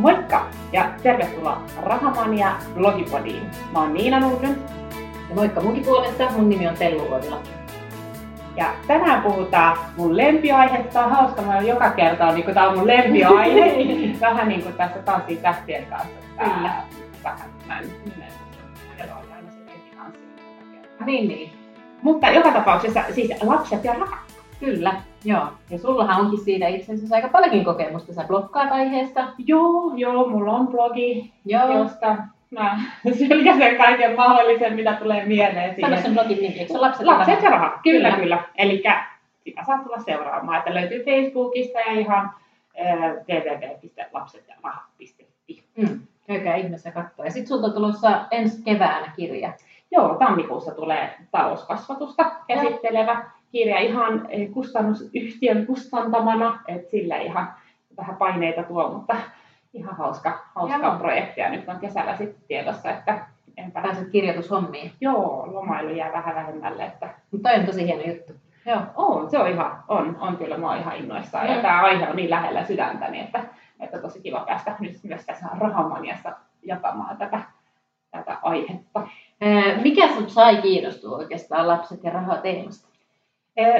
Moikka ja tervetuloa Rahamania blogipodiin. Mä oon Niina Nurmen. Ja moikka munkin puolesta, mun nimi on Tellu Uotila. Ja tänään puhutaan mun lempiaiheesta. On hauska, mä joka kerta niin kun tää on mun lempiaihe. vähän niin kuin tässä Tanssii tähtien kanssa. Kyllä. Vähän, mä en. Niin, niin. Mutta joka tapauksessa siis lapset ja raha. Kyllä, joo. Ja sullahan onkin siitä itse asiassa aika paljonkin kokemusta. Sä blokkaat aiheesta. Joo, joo, mulla on blogi, Joo. josta mä sylkäsen kaiken mahdollisen, mitä tulee mieleen Sano siihen. sen blogin nimi, eikö se lapset, Lapset ja raha, kyllä Kyllä. kyllä. Eli sitä saa tulla seuraamaan, että löytyy Facebookista ja ihan www.lapsetjaraha.fi. Mm. Käykää ihmeessä katsoa. Ja sitten sulta on tulossa ensi keväänä kirja. Joo, tammikuussa tulee talouskasvatusta käsittelevä kirja ihan eh, kustannusyhtiön kustantamana, että sillä ihan vähän paineita tuo, mutta ihan hauska, hauska Joo. projekti ja nyt on kesällä sitten tiedossa, että enpä Pääset kirjoitushommiin. Joo, lomailu jää vähän vähemmälle, että Mutta toi on tosi hieno juttu. Joo. on, se on ihan, on, on kyllä, mä oon ihan innoissaan. Ja tämä aihe on niin lähellä sydäntäni, että, että tosi kiva päästä nyt myös tässä rahamaniassa jakamaan tätä, tätä aihetta. Mikä sut sai kiinnostua oikeastaan lapset ja rahaa teemasta?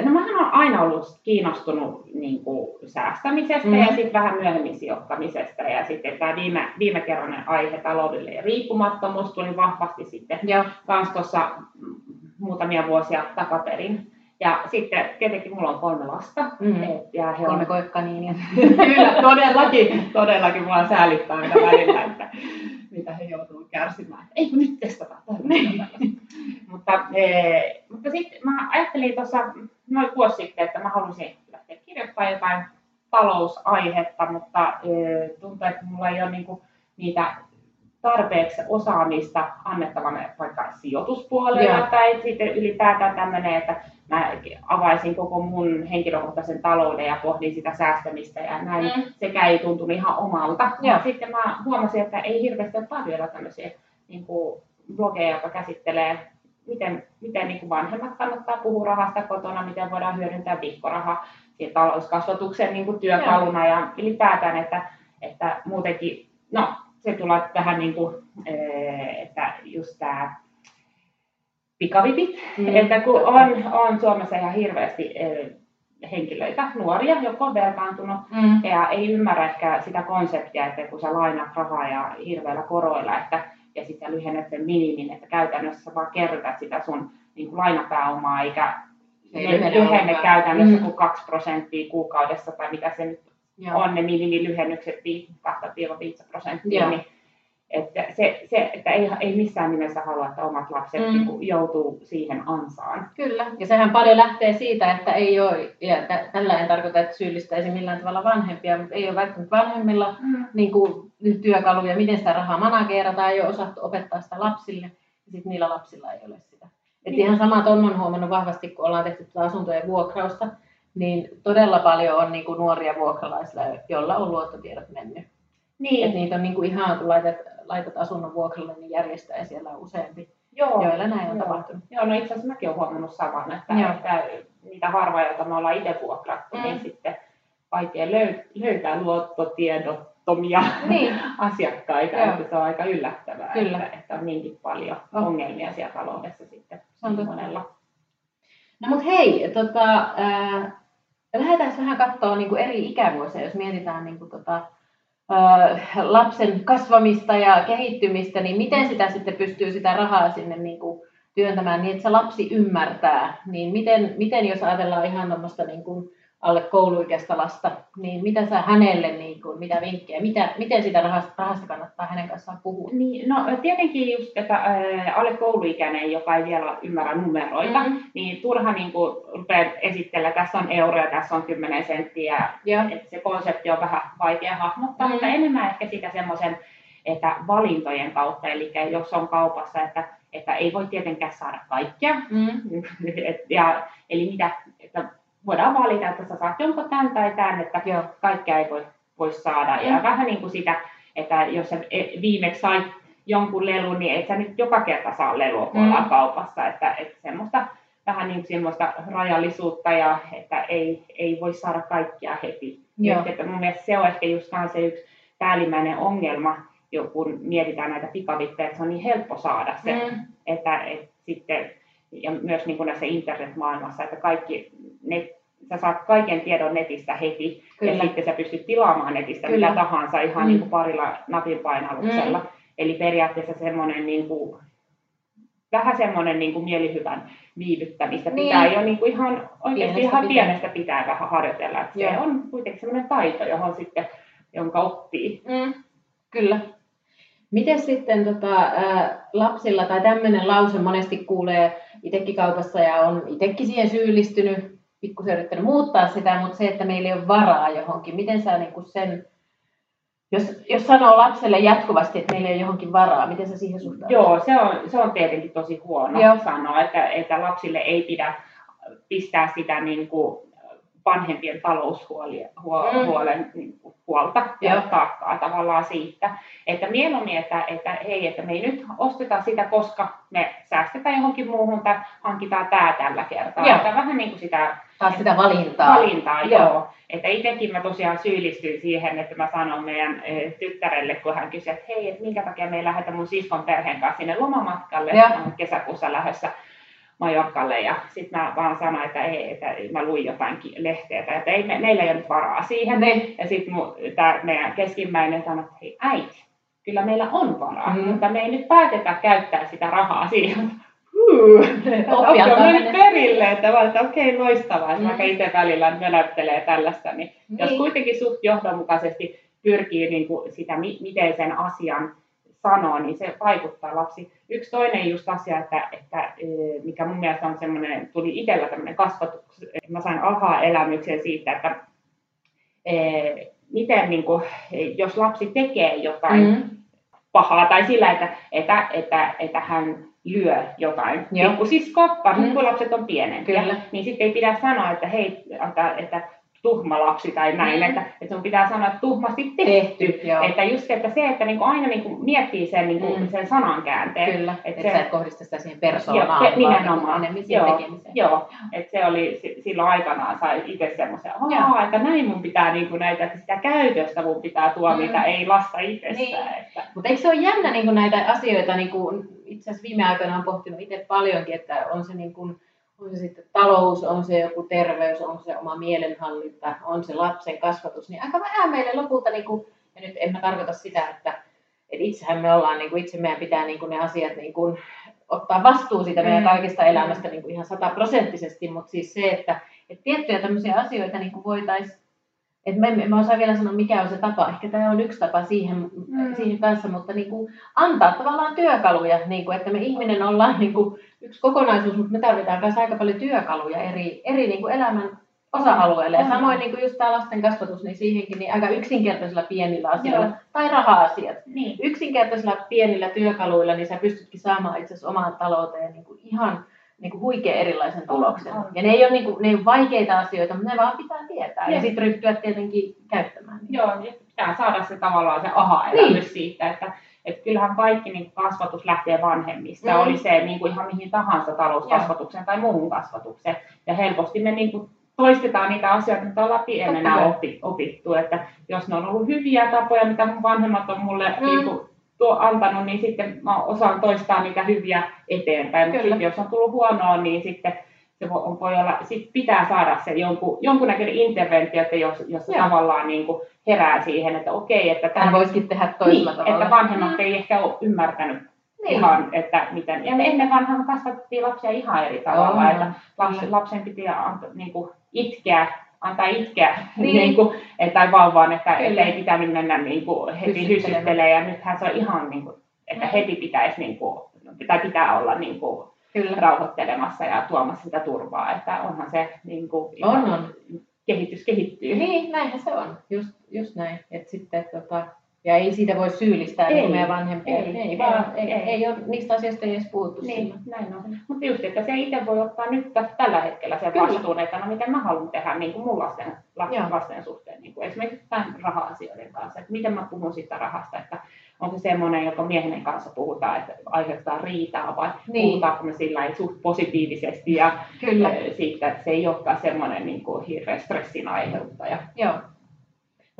No mähän olen aina ollut kiinnostunut niin kuin, säästämisestä Mm. ja sitten vähän myöhemmin sijoittamisesta. Ja sitten tämä viime, viime kerranen aihe, taloudellinen riippumattomuus, tuli vahvasti sitten kans tuossa muutamia vuosia takaperin. Ja sitten tietenkin mulla on kolme lasta. Mm. Et, ja he on, Kolme koikkaniinia. Kyllä, todellakin, todellakin mua säälittää aina välillä, että mitä he joutuu kärsimään. Ei kun nyt testataan. tällaista. mutta ee, mutta sitten mä ajattelin tuossa noin vuosi sitten, että mä halusin lähteä kirjoittamaan jotain talousaihetta, mutta ee, tuntuu, että mulla ei ole niinku niitä tarpeeksi osaamista annettavana vaikka sijoituspuolella Joo. tai sitten ylipäätään tämmöinen, että mä avaisin koko mun henkilökohtaisen talouden ja pohdin sitä säästämistä ja näin. Mm. Sekä ei tuntunut ihan omalta. Joo. Ja sitten mä huomasin, että ei hirveästi ole tarjolla tämmöisiä niin kuin blogeja, jotka käsittelee, miten, miten niin kuin vanhemmat kannattaa puhua rahasta kotona, miten voidaan hyödyntää vihkoraha talouskasvatuksen niin kuin työkaluna ja ylipäätään, että, että muutenkin, no se tulee vähän niin kuin, eh, että just tämä pikavipit, Mm. että kun on, on Suomessa ihan hirveästi eh, henkilöitä, nuoria, jotka on velkaantunut Mm. ja ei ymmärrä ehkä sitä konseptia, että kun sä lainat rahaa ja hirveillä koroilla, että, ja sitten lyhennät sen minimin, että käytännössä sä vaan kerrytät sitä sun niin kuin lainapääomaa, eikä lyhenne käytännössä Mm. kuin 2 prosenttia kuukaudessa tai mitä se nyt Joo. on ne minimilyhennykset 2-5 prosenttia, Joo. niin että se, se, että ei, ei missään nimessä halua, että omat lapset Mm. niin kuin joutuu siihen ansaan. Kyllä, ja sehän paljon lähtee siitä, että ei ole, ja tä- tällä en tarkoita, että syyllistäisi millään tavalla vanhempia, mutta ei ole välttämättä vanhemmilla niin kuin, työkaluja, miten sitä rahaa manageerataan, ei ole osattu opettaa sitä lapsille, ja sitten niillä lapsilla ei ole sitä. Et Niin. ihan sama ton on huomannut vahvasti, kun ollaan tehty tätä asuntojen vuokrausta, niin todella paljon on niin kuin nuoria vuokralaisilla, joilla on luottotiedot mennyt. Niin, Et niitä on niin kuin ihan, kun laitat, laitat asunnon vuokralle, niin järjestää ja siellä on useampi, joo. joilla näin on Joo. tapahtunut. Joo, no itse asiassa mäkin olen huomannut saman, että, Joo. että niitä harvoja, joita me ollaan itse vuokrattu, Mm. niin sitten vaikea löy- löytää luottotiedottomia Niin, asiakkaita, Joo. että se on aika yllättävää, Kyllä. Että, että on niinkin paljon On. ongelmia siellä taloudessa sitten Se on niin monella. No mut hei, tota, ää, lähdetään vähän katsoa niin eri ikävuosia, jos mietitään niin kuin, tota, lapsen kasvamista ja kehittymistä, niin miten sitä sitten pystyy sitä rahaa sinne niin kuin, työntämään niin, että se lapsi ymmärtää. Niin miten, miten jos ajatellaan ihan tuommoista niin kuin, alle kouluikäistä lasta, niin mitä sä hänelle, niin kuin, mitä vinkkejä, mitä, miten sitä rahasta, rahasta kannattaa hänen kanssaan puhua? Niin, no tietenkin just, että ää, alle kouluikäinen, joka ei vielä ymmärrä numeroita, Mm. niin turha niin kuin, rupeaa esitellä, tässä on euroja, tässä on 10 senttiä, Joo. että se konsepti on vähän vaikea hahmottaa, Mm. mutta enemmän ehkä sitä semmoisen, että valintojen kautta, eli jos on kaupassa, että, että ei voi tietenkään saada kaikkea, Mm. Ja, eli mitä, että voidaan valita, että sä saat jonkun tämän tai tämän, että Joo. kaikkea ei voi, voi saada. Ja Mm. vähän niin kuin sitä, että jos sä e- viimeksi sait jonkun lelun, niin et sä nyt joka kerta saa lelua, kun Mm. ollaan kaupassa. Että, että semmoista vähän niin kuin semmoista rajallisuutta ja että ei, ei voi saada kaikkia heti. Joo. Että, että mun mielestä se on ehkä just se yksi päällimmäinen ongelma, jo kun mietitään näitä pikavippejä, että se on niin helppo saada se, mm. että, että sitten, ja myös niin kuin näissä internetmaailmassa, että kaikki net, sä saat kaiken tiedon netistä heti, Kyllä. ja sitten sä pystyt tilaamaan netistä Kyllä. mitä tahansa ihan mm. niin kuin parilla napin painalluksella. Mm. Eli periaatteessa semmoinen niin kuin, vähän semmoinen niin kuin mielihyvän viivyttämistä niin. pitää jo niin kuin ihan oikeasti pienestä ihan pitää. pienestä pitää vähän harjoitella. Että se on kuitenkin semmoinen taito, johon sitten, jonka oppii. Mm. Kyllä. Miten sitten tota, ä, lapsilla tai tämmöinen lause monesti kuulee itsekin kaupassa ja on itsekin siihen syyllistynyt, pikkusen yrittänyt muuttaa sitä, mutta se, että meillä ei ole varaa johonkin, miten sä niin sen jos, jos sanoo lapselle jatkuvasti, että meillä ei ole johonkin varaa, miten sä siihen suhtaudut? Joo, se on, se on tietenkin tosi huono Joo. sanoa, että, että lapsille ei pidä pistää sitä niin kuin vanhempien taloushuolen mm. Huolta ja Joo. taakkaa tavallaan siitä. Että mieluummin, että, että hei, että me ei nyt osteta sitä, koska me säästetään johonkin muuhun tai hankitaan tämä tällä kertaa. Joo. Että vähän niin kuin sitä... Taas sitä valintaa. Valintaa, joo. joo. Että itsekin mä tosiaan syyllistyin siihen, että mä sanon meidän tyttärelle, kun hän kysyi, että hei, että minkä takia me ei lähdetä mun siskon perheen kanssa sinne lomamatkalle, kesäkuussa lähdössä Majorkalle ja sitten mä vaan sanoin, että ei, että mä luin jotain lehteä, että ei, me, meillä ei ole nyt varaa siihen. Ne. Ja sitten tämä meidän keskimmäinen sanoi, että hei äiti, kyllä meillä on varaa, mm. mutta me ei nyt päätetä käyttää sitä rahaa siihen. Oppia on perille, että, vaan, että okei, okay, loistavaa, mm. vaikka itse välillä möläyttelee tällaista, niin, niin jos kuitenkin suht johdonmukaisesti pyrkii niin kuin sitä, miten sen asian sanoo, niin se vaikuttaa lapsi. Yksi toinen just asia, että, että e, mikä mun mielestä on semmoinen, tuli itsellä tämmöinen kasvatus, mä sain aha-elämyksen siitä, että e, miten niin kuin, jos lapsi tekee jotain mm. pahaa tai sillä, että, että, että, että hän lyö jotain pikkusiskoa, varsinkin mm. kun lapset on pienempiä, Kyllä. niin sitten ei pidä sanoa, että hei, että, että tuhma lapsi tai näin, mm. että, että sun pitää sanoa, että tuhmasti tehty. tehty että just että se, että niinku aina niinku miettii sen, niinku, mm. sen sanan käänteen. Kyllä, että et sä et kohdista sitä siihen persoonaan, joo, nimenomaan. Vaan joo, tekemiseen. Joo, että se oli silloin aikanaan sai itse semmoisen, että näin mun pitää niinku näitä, että sitä käytöstä mun pitää tuomita, mm. ei lasta itsestään. Niin. Että. Mutta eikö se ole jännä niinku näitä asioita, niinku, itse asiassa viime aikoina on pohtinut itse paljonkin, että on se niin kuin, on se sitten talous, on se joku terveys, on se oma mielenhallinta, on se lapsen kasvatus, niin aika vähän meille lopulta, niin kuin, ja nyt en mä tarkoita sitä, että, että itsehän me ollaan, niin kuin itse meidän pitää niin kuin ne asiat niin kuin, ottaa vastuu siitä meidän mm. kaikista elämästä niin kuin ihan sataprosenttisesti, mutta siis se, että, että tiettyjä tämmöisiä asioita niin kuin voitaisiin et mä, en, mä osaan vielä sanoa, mikä on se tapa. Ehkä tämä on yksi tapa siihen, mm. siihen kanssa, mutta niin kuin antaa tavallaan työkaluja, niin kuin, että me ihminen ollaan niin kuin yksi kokonaisuus, mutta me tarvitaan myös aika paljon työkaluja eri, eri niin kuin elämän osa-alueille. Ja samoin niin kuin just tämä lasten kasvatus, niin siihenkin niin aika yksinkertaisilla pienillä asioilla, Joo. tai raha-asiat. Niin. Yksinkertaisilla pienillä työkaluilla, niin sä pystytkin saamaan itse asiassa omaan talouteen niin kuin ihan niin kuin huikea erilaisen tuloksen. On, on. Ja ne ei, ole, niin kuin, ne ei ole vaikeita asioita, mutta ne vaan pitää tietää ja, ja sitten ryhtyä tietenkin käyttämään. Niin. Joo, niin pitää saada se tavallaan se aha-elämys niin. siitä, että että kyllähän kaikki niin kasvatus lähtee vanhemmista, mm. oli se niin kuin ihan mihin tahansa talouskasvatukseen tai muuhun kasvatukseen. Ja helposti me niin kuin toistetaan niitä asioita, mitä ollaan pienenä opittu. Että jos ne on ollut hyviä tapoja, mitä mun vanhemmat on mulle mm. niin kuin tuo, antanut, niin sitten mä osaan toistaa niitä hyviä eteenpäin. Mutta sitten jos on tullut huonoa, niin sitten se voi, voi olla, sit pitää saada se jonkun, jonkunnäköinen interventio, että jos, jos se tavallaan niin kuin herää siihen, että okei, että tämä voisikin tehdä toisella niin, tavalla. että vanhemmat mm. ei ehkä ole ymmärtänyt niin. ihan, että miten, ja ennen vanhan kasvattiin lapsia ihan eri tavalla, oh, että lapsen, lapsen piti niin kuin itkeä antaa itkeä niin. niin kuin, tai vauvaan, että, että ei pitänyt mennä niin kuin, heti hyssyttelemään. Ja nythän se on ihan, niin kuin, että mm. heti pitäisi, niin kuin, tai pitää olla niin kuin, Kyllä. rauhoittelemassa ja tuomassa sitä turvaa. Että onhan se niin kuin, on, on. kehitys kehittyy. Niin, näinhän se on. Just, just näin. että sitten, tota, ja ei siitä voi syyllistää ei, meidän vanhempia. Ei, ei, vaan, ei, ei, ei ole, niistä asioista ei edes puhuttu niin, silloin. näin on. Mutta just, että se itse voi ottaa nyt tällä hetkellä sen Kyllä. vastuun, että no miten mä haluan tehdä niin kuin mun lasten, lasten, lasten suhteen. Niin kuin esimerkiksi tämän raha-asioiden kanssa, että miten mä puhun siitä rahasta, että onko se semmoinen, joka miehen kanssa puhutaan, että aiheuttaa riitaa vai niin. puhutaanko me sillä suht positiivisesti ja Kyllä. siitä, että se ei olekaan semmoinen niin kuin hirveä stressin aiheuttaja. Joo.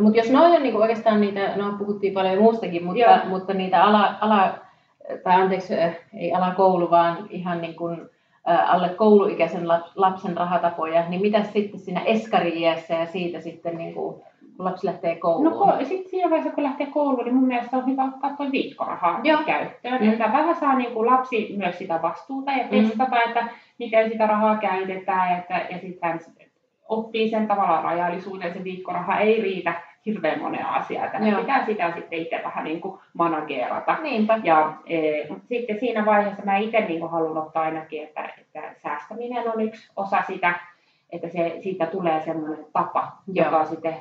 No, mutta jos noin on niin oikeastaan niitä, no puhuttiin paljon muustakin, mutta, mutta niitä ala, ala, tai anteeksi, ei alakoulu, vaan ihan niin kuin, alle kouluikäisen lapsen rahatapoja, niin mitä sitten siinä eskari ja siitä sitten niin kuin, kun lapsi lähtee kouluun? No sitten siinä vaiheessa, kun lähtee kouluun, niin mun mielestä on hyvä ottaa tuo viikkoraha Joo. käyttöön. Mm. Että vähän saa niin kuin lapsi myös sitä vastuuta ja mm. testata, mm. että miten sitä rahaa käytetään. Että, ja sitten oppii sen tavallaan rajallisuuden, se viikkoraha ei riitä hirveän monen asiaa. Tänne pitää sitä sitten itse vähän niin kuin manageerata. Niinpä. Ja e, sitten siinä vaiheessa mä itse niin kuin haluan ottaa ainakin, että, että säästäminen on yksi osa sitä, että se, siitä tulee semmoinen tapa, Joo. joka sitten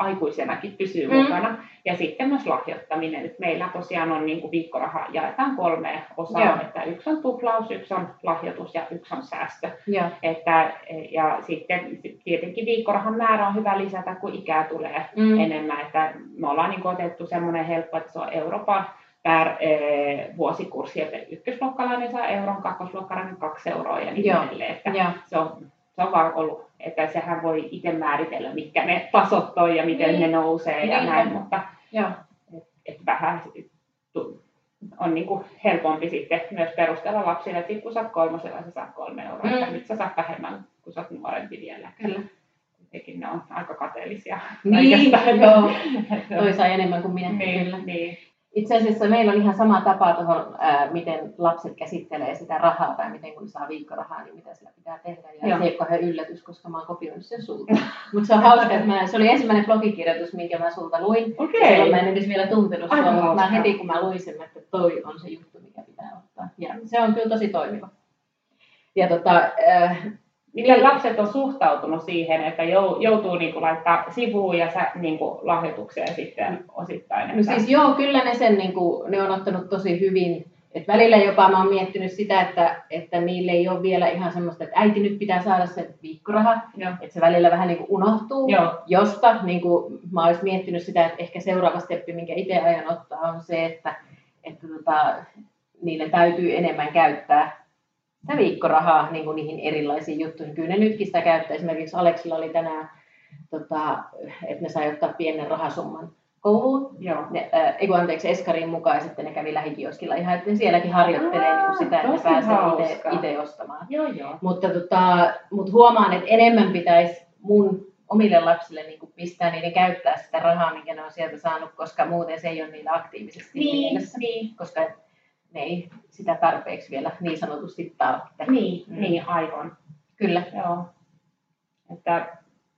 aikuisenakin pysyy mm. mukana. Ja sitten myös lahjoittaminen. Nyt meillä tosiaan on niin kuin viikkoraha jaetaan kolme osaa, Joo. että yksi on tuplaus, yksi on lahjoitus ja yksi on säästö. Joo. Että, ja sitten tietenkin viikkorahan määrä on hyvä lisätä, kun ikää tulee mm. enemmän. Että me ollaan niin kuin otettu semmoinen helppo, että se on Euroopan per eh, vuosikurssi, että ykkösluokkalainen saa euron, kakkosluokkalainen kaksi euroa ja niin edelleen. Että se on se on vaan ollut, että sehän voi itse määritellä, mitkä ne tasot on ja miten niin. ne nousee ja niin. näin, mutta et, et vähän on niin kuin helpompi sitten myös perustella lapsille, että kun sä oot kolmosella, sä saat kolme euroa, mm. nyt sä saat vähemmän, kun sä oot nuorempi vielä. Kyllä. Tietenkin ne on aika kateellisia. Niin, joo. Toi sai enemmän kuin minä. Niin, kyllä. Niin. Itse asiassa meillä on ihan sama tapa tuohon, ää, miten lapset käsittelee sitä rahaa tai miten kun saa viikkorahaa, niin mitä sillä pitää tehdä. Ja Joo. se ei ole yllätys, koska mä oon kopioinut sen sulta. Mutta se on hauska, että mä, se oli ensimmäinen blogikirjoitus, minkä mä sulta luin. Okay. Silloin mä en edes vielä tuntenut sua, mutta mä heti kun mä luin sen, että toi on se juttu, mikä pitää ottaa. Ja se on kyllä tosi toimiva. Ja tota, äh, Miten niin. lapset on suhtautunut siihen, että joutuu niin kuin laittaa sivuun ja sä, niin kuin lahjoitukseen sitten osittain? Että... No siis joo, kyllä ne sen niin kuin, ne on ottanut tosi hyvin. Et välillä jopa mä oon miettinyt sitä, että, että niille ei ole vielä ihan semmoista, että äiti nyt pitää saada se viikkoraha. Että se välillä vähän niin kuin unohtuu. Joo. Josta niin kuin, mä olisin miettinyt sitä, että ehkä seuraava steppi, minkä itse ajan ottaa, on se, että, että tota, niille täytyy enemmän käyttää sitä viikkorahaa niin kuin niihin erilaisiin juttuihin. Kyllä ne nytkin sitä käyttää. Esimerkiksi Aleksilla oli tänään, tota, että ne sai ottaa pienen rahasumman kouluun. Joo. Ne, äh, ei anteeksi, Eskarin mukaan ja sitten ne kävi lähikioskilla ihan, että ne sielläkin harjoittelee niin sitä, että ne pääsee itse ostamaan. Joo, joo. Mutta, tota, mutta huomaan, että enemmän pitäisi mun omille lapsille niin kuin pistää niiden käyttää sitä rahaa, minkä ne on sieltä saanut, koska muuten se ei ole niillä aktiivisesti niin, mielessä. Niin. Koska ne ei sitä tarpeeksi vielä niin sanotusti tarvitse. Niin, mm. niin aivan. Kyllä. Joo. Että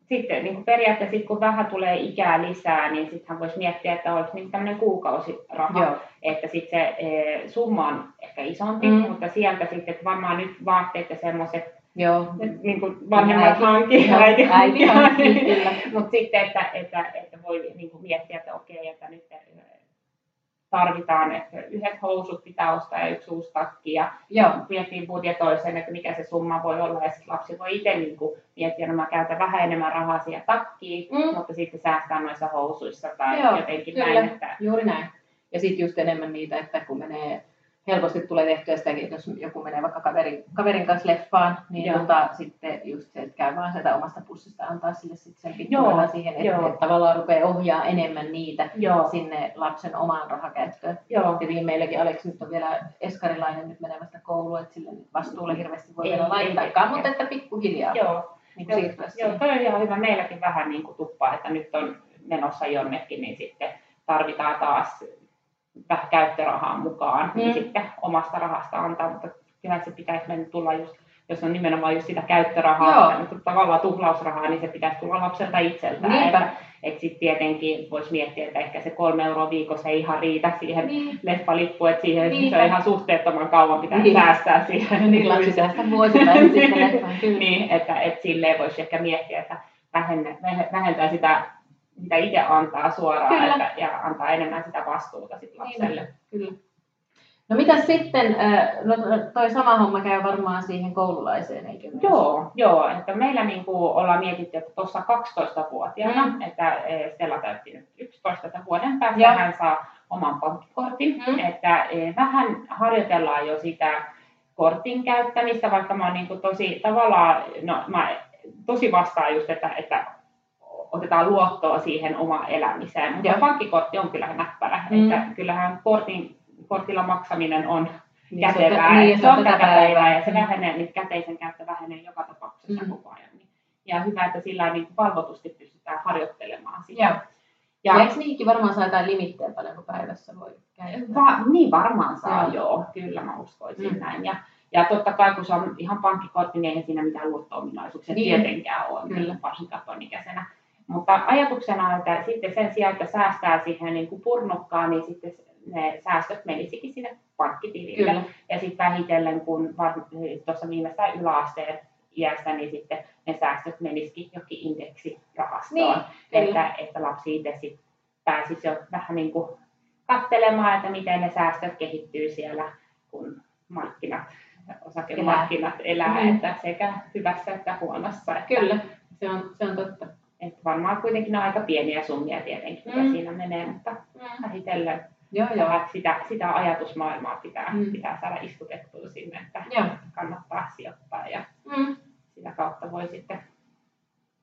sitten niin kuin periaatteessa kun vähän tulee ikää lisää, niin sittenhän voisi miettiä, että olisi niin tämmöinen kuukausiraha, Joo. että sitten se e, summa on ehkä isompi, mm. mutta sieltä sitten varmaan nyt vaatteet ja semmoiset Joo. Niin kuin vanhemmat hankki, äiti, äiti hankki, Mutta sitten, että, että, että voi niin kuin miettiä, että okei, että nyt tarvitaan, että yhdet housut pitää ostaa ja yksi uusi takki. Ja Joo. miettii budjetoisen, että mikä se summa voi olla. Ja sitten lapsi voi itse niin kuin miettiä, että mä käytän vähän enemmän rahaa siihen takkiin, mm. mutta sitten säästää noissa housuissa tai Joo, jotenkin kyllä. näin. Että... Juuri näin. Ja sitten just enemmän niitä, että kun menee helposti tulee tehtyä sitäkin, että jos joku menee vaikka kaverin, kaverin kanssa leffaan, niin tota, sitten just se, että käy vaan sieltä omasta pussista antaa sille sitten sen pikkuinen siihen, että, että, tavallaan rupeaa ohjaa enemmän niitä Joo. sinne lapsen omaan rahakäyttöön. Joo. Tietenkin meilläkin Aleksi nyt on vielä eskarilainen nyt menemästä kouluun, että sille vastuulle hirveästi voi ei, vielä laittaakaan, mutta että pikkuhiljaa. Joo. Niin joo, joo, toi on ihan hyvä. Meilläkin vähän niin kuin tuppaa, että nyt on menossa jonnekin, niin sitten tarvitaan taas vähän käyttörahaa mukaan, niin mm. niin sitten omasta rahasta antaa, mutta kyllä se pitäisi mennä tulla just, jos on nimenomaan just sitä käyttörahaa, Joo. tavallaan tuhlausrahaa, niin se pitäisi tulla lapselta itseltään. Niinpä. Että, että sitten tietenkin voisi miettiä, että ehkä se kolme euroa viikossa ei ihan riitä siihen niin. leffalippuun, että siihen Niinpä. se on ihan suhteettoman kauan pitää niin. säästää siihen. Niin, lapsi säästää vuosittain sitten leffaan, Niin, että, että silleen voisi ehkä miettiä, että vähentää sitä mitä itse antaa suoraan että, ja antaa enemmän sitä vastuuta sit lapselle. Niin, kyllä. No mitä sitten, no toi sama homma käy varmaan siihen koululaiseen, eikö myös? Joo, joo, että meillä niin kuin ollaan mietitty, että tuossa 12-vuotiaana, mm. että Stella täytti nyt 11 että vuoden päästä ja. hän saa oman pankkikortin, mm. että vähän harjoitellaan jo sitä kortin käyttämistä, vaikka mä oon niin kuin tosi tavallaan, no mä tosi vastaan just, että, että otetaan luottoa siihen omaan elämiseen. Mutta pankkikortti on kyllä näppärä. Mm. Että kyllähän kortin, kortilla maksaminen on Niin, kätevää. niin, se on tätä päivää ja se Mm. vähenee, niin käteisen käyttö vähenee joka tapauksessa Mm. koko ajan. Niin- Ja hyvä, että sillä niin valvotusti pystytään harjoittelemaan sitä. Joo. Ja Ja eikö niinkin varmaan saa jotain limitteen paljonko päivässä voi käyttää? va, niin varmaan saa, Joo. joo. Kyllä mä uskoisin Mm. näin. Ja, ja totta kai, kun se on ihan pankkikortti, niin eihän siinä mitään luotto-ominaisuuksia Niin. tietenkään ole, Kyllä. varsinkaan tuon ikäisenä. Mutta ajatuksena on, että sitten sen sijaan, että säästää siihen niin kuin purnukkaan, niin sitten ne säästöt menisikin sinne pankkitilille. Kyllä. Ja sitten vähitellen, kun tuossa viimeistään yläasteen iästä, niin sitten ne säästöt menisikin jokin indeksirahastoon. Niin, kyllä. että, että lapsi itse sit pääsisi jo vähän niin kuin katselemaan, että miten ne säästöt kehittyy siellä, kun markkinat, osakemarkkinat elää, elää että sekä hyvässä että huonossa. Että, Kyllä, se on, se on totta. Että varmaan kuitenkin ne on aika pieniä summia tietenkin, mitä Mm. siinä menee, mutta vähitellen Joo, joo. sitä, sitä ajatusmaailmaa pitää, Mm. pitää saada istutettua sinne, että Joo. kannattaa sijoittaa ja Mm. sitä kautta voi sitten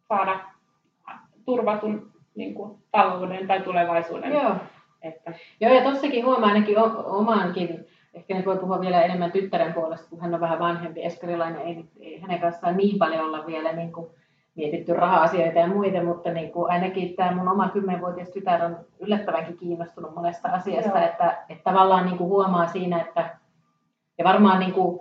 saada turvatun niin kuin, talouden tai tulevaisuuden. Joo. Että, Joo, ja tossakin huomaa ainakin o- omaankin, ehkä nyt voi puhua vielä enemmän tyttären puolesta, kun hän on vähän vanhempi eskarilainen, ei, ei hänen kanssaan niin paljon olla vielä niin kuin mietitty raha-asioita ja muita, mutta niin kuin ainakin tämä mun oma kymmenvuotias tytär on yllättävänkin kiinnostunut monesta asiasta, Joo. että, että tavallaan niin kuin huomaa siinä, että ja varmaan niin kuin,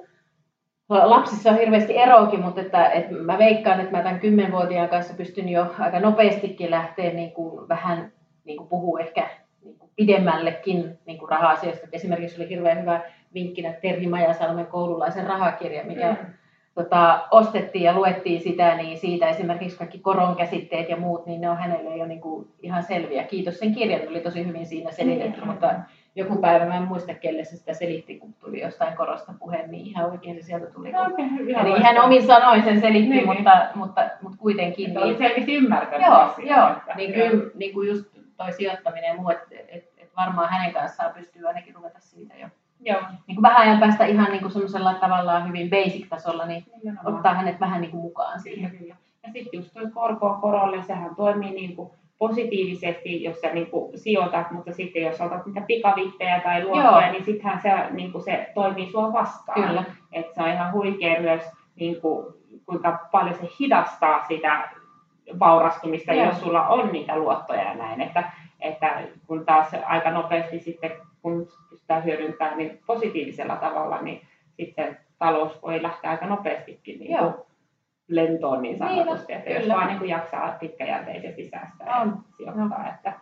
lapsissa on hirveästi eroakin, mutta että, että mä veikkaan, että mä tämän kymmenvuotiaan kanssa pystyn jo aika nopeastikin lähteä niin kuin vähän niin kuin puhua ehkä niin kuin pidemmällekin niin kuin raha-asioista. Esimerkiksi oli hirveän hyvä vinkkinä Terhi Majasalmen koululaisen rahakirja, mikä Mm. Tota, ostettiin ja luettiin sitä, niin siitä esimerkiksi kaikki koron käsitteet ja muut, niin ne on hänelle jo niin kuin ihan selviä. Kiitos sen kirjan, oli tosi hyvin siinä selitetty, Mm. mutta joku päivä, mä en muista kelle se sitä selitti, kun tuli jostain korosta puhe, niin ihan oikein se sieltä tuli. No, okei, Eli ihan omin sanoin sen selitti, Niin, mutta, mutta, mutta kuitenkin. Että oli Niin, selvästi ymmärtänyt joo, asiaa, joo, että- niin kyllä niin kuin just toi sijoittaminen ja muu, että et, et varmaan hänen kanssaan pystyy ainakin ruveta siitä jo. Joo, Niin kuin vähän ajan päästä ihan niin kuin semmoisella tavallaan hyvin basic-tasolla, niin nimenomaan. ottaa hänet vähän niin kuin mukaan siihen. Kyllä, kyllä. Ja sitten just tuo korko korolle, sehän toimii niin kuin positiivisesti, jos sä niin kuin sijoitat, mutta sitten jos otat niitä pikavippejä tai luottoja, Joo. niin sittenhän se, niin kuin se toimii sua vastaan. Kyllä. Et se on ihan huikea myös, niin kuin, kuinka paljon se hidastaa sitä vaurastumista, Joo. jos sulla on niitä luottoja ja näin. Että, että kun taas aika nopeasti sitten, kun pystytään hyödyntämään niin positiivisella tavalla, niin sitten talous voi lähteä aika nopeastikin niin kuin lentoon niin Niin, sanotusti, että jos kyllä. vaan niin kuin jaksaa pitkäjänteisesti säästää On, ja sijoittaa. Että,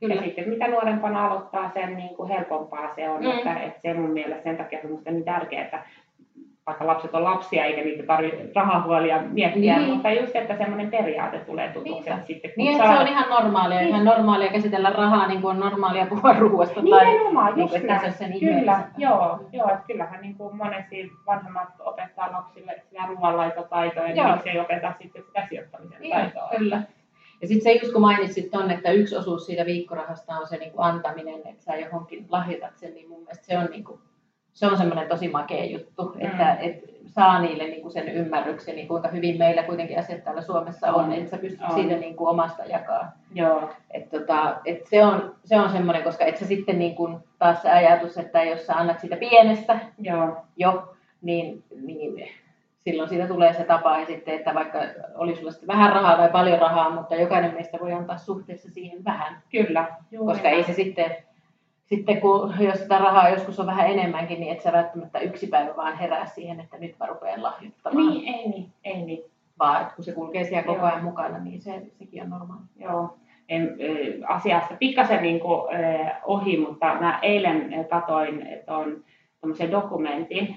Kyllä. ja sitten mitä nuorempana aloittaa, sen niin kuin helpompaa se on, Mm. että, että se mun mielestä sen takia on niin tärkeää, että vaikka lapset on lapsia eikä niitä tarvitse rahahuolia miettiä, Niin. mutta just, että semmoinen periaate tulee tutuksi, että sitten kun Niin, että se on ihan normaalia, Niin. ihan normaalia käsitellä rahaa niin kuin on normaalia puhua ruoasta. Tai, Nimenomaan, niin just se ole näin. sen Kyllä, joo, joo, että kyllähän niin kuin monesti vanhemmat opettaa lapsille sitä ruoanlaitotaitoa, niin Joo. miksi ei opeta sitten sitä sijoittamisen Niin, taitoa. kyllä. Ja sitten se just kun mainitsit ton, että yksi osuus siitä viikkorahasta on se niin kuin antaminen, että sä johonkin lahjoitat sen, niin mun mielestä se on, niin kuin, se on semmoinen tosi makea juttu, Mm. että et saa niille niin kuin sen ymmärryksen, niin kuinka hyvin meillä kuitenkin asiat täällä Suomessa on, On. että sä pystyt On. siitä niin kuin omasta jakaa. Joo, Et tota, et se, on, se on semmoinen, koska et sä sitten niin kuin, taas se ajatus, että jos sä annat siitä pienestä joo, jo, niin, niin silloin siitä tulee se tapa ja sitten, että vaikka oli sulla sitten vähän rahaa tai paljon rahaa, mutta jokainen meistä voi antaa suhteessa siihen vähän, kyllä. Juuri koska ei se sitten, sitten kun, jos sitä rahaa joskus on vähän enemmänkin, niin et sä välttämättä yksi päivä vaan herää siihen, että nyt mä rupean lahjoittamaan, Niin, ei niin, ei niin. vaan että kun se kulkee siellä koko ajan mukana, niin se, sekin on normaali. Joo. En, asiasta pikkasen niin kuin, ohi, mutta mä eilen katoin tuon dokumentin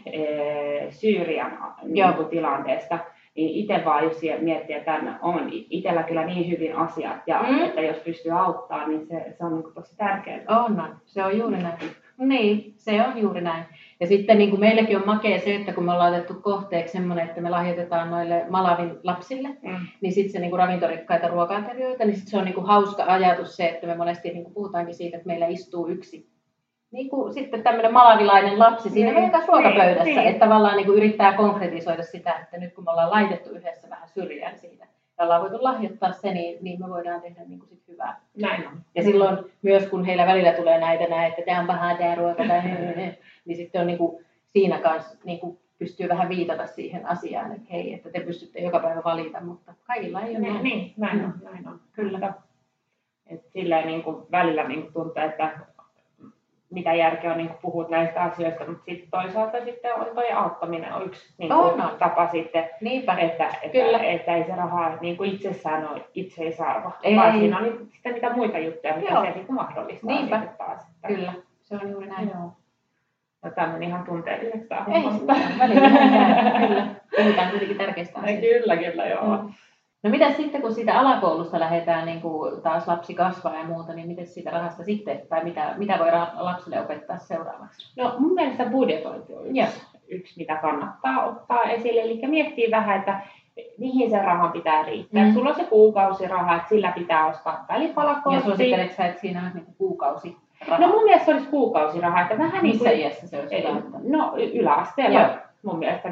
Syyrian niin kuin, tilanteesta. Niin itse vaan just miettii, että on itsellä kyllä niin hyvin asiat, ja Mm. että jos pystyy auttamaan, niin se, se on niin tosi tärkeää. On, on. Se on juuri näin. Niin, se on juuri näin. Ja sitten niin kuin meilläkin on makea se, että kun me ollaan otettu kohteeksi semmoinen, että me lahjoitetaan noille Malavin lapsille, Mm. niin sitten se niin kuin ravintorikkaita ruoka-aterioita, niin sit se on niin kuin hauska ajatus se, että me monesti niin kuin puhutaankin siitä, että meillä istuu yksi niin kuin sitten tämmöinen malavilainen lapsi siinä Niin, meidän kanssa ruokapöydässä, niin, niin. että tavallaan niin kuin yrittää konkretisoida sitä, että nyt kun me ollaan laitettu yhdessä vähän syrjään siitä, ja ollaan voitu lahjoittaa se, niin, niin me voidaan tehdä niin kuin sit hyvää. Näin on. Ja silloin myös kun heillä välillä tulee näitä näin, että tämä on pahaa tämä ruoka, tai niin sitten on niin kuin, siinä kanssa niin kuin pystyy vähän viitata siihen asiaan, että hei, että te pystytte joka päivä valita, mutta kaikilla ei ole Niin, näin. niin, näin on, näin on. Kyllä. Et silleen niin kuin välillä niin kuin tuntuu, että mitä järkeä on niin kuin puhua näistä asioista, mutta sitten toisaalta sitten on toi auttaminen on yksi niin kuin On, on. tapa sitten, Niinpä. että, että, Kyllä. että ei se raha niin kuin itsessään ole itseisarvo, Ei. vaan siinä on niin- sitten niitä muita juttuja, mitä Joo. se sitten mahdollistaa Niinpä. sitten taas. Että, Kyllä, se on juuri näin. Joo. No, tämä meni ihan tunteelliseksi tämä Ei homma. sitä, välillä kyllä. Puhutaan kuitenkin tärkeistä Ei, asioista. Kyllä, kyllä, joo. Mm. No mitä sitten, kun siitä alakoulusta lähdetään, niin kuin taas lapsi kasvaa ja muuta, niin miten siitä rahasta sitten, tai mitä, mitä voi lapselle opettaa seuraavaksi? No mun mielestä budjetointi on Joo. yksi, yksi, mitä kannattaa ottaa esille. Eli miettii vähän, että mihin se rahan pitää riittää. Mm. Sulla on se kuukausiraha, että sillä pitää ostaa Ja välipalakortti. suositteletko sä, että siinä on niin kuukausi rahaa? No mun mielestä se olisi kuukausiraha, että vähän niin Missä kuin, iässä se olisi ottaa? no yläasteella Joo. mun mielestä